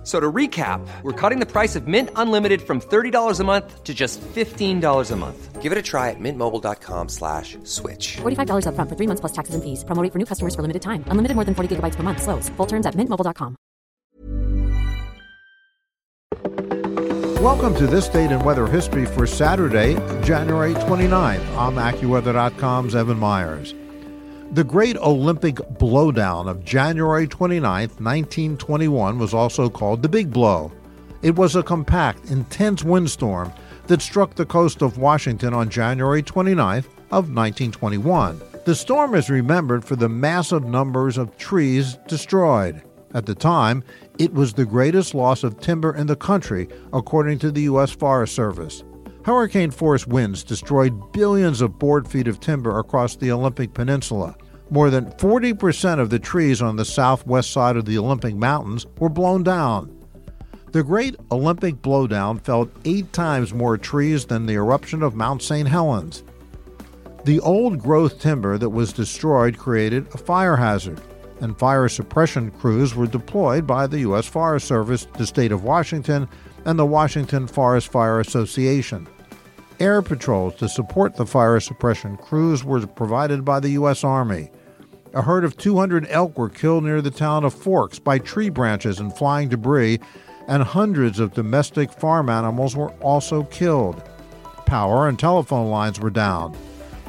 F- So to recap, we're cutting the price of Mint Unlimited from $30 a month to just $15 a month. Give it a try at mintmobile.com slash switch. $45 upfront for three months plus taxes and fees. Promo rate for new customers for limited time. Unlimited more than 40 gigabytes per month. Slows. Full terms at mintmobile.com. Welcome to this date in weather history for Saturday, January 29th. I'm AccuWeather.com's Evan Myers. The Great Olympic Blowdown of January 29, 1921 was also called the Big Blow. It was a compact, intense windstorm that struck the coast of Washington on January 29 of 1921. The storm is remembered for the massive numbers of trees destroyed. At the time, it was the greatest loss of timber in the country, according to the U.S. Forest Service. Hurricane force winds destroyed billions of board feet of timber across the Olympic Peninsula. More than 40% of the trees on the southwest side of the Olympic Mountains were blown down. The Great Olympic Blowdown felled eight times more trees than the eruption of Mount St. Helens. The old growth timber that was destroyed created a fire hazard, and fire suppression crews were deployed by the U.S. Forest Service, the state of Washington, and the Washington Forest Fire Association. Air patrols to support the fire suppression crews were provided by the U.S. Army. A herd of 200 elk were killed near the town of Forks by tree branches and flying debris, and hundreds of domestic farm animals were also killed. Power and telephone lines were down.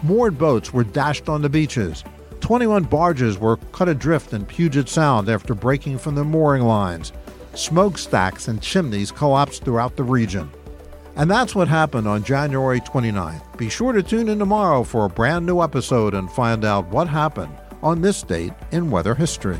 Moored boats were dashed on the beaches. 21 barges were cut adrift in Puget Sound after breaking from their mooring lines. Smokestacks and chimneys collapsed throughout the region. And that's what happened on January 29th. Be sure to tune in tomorrow for a brand new episode and find out what happened on this date in weather history.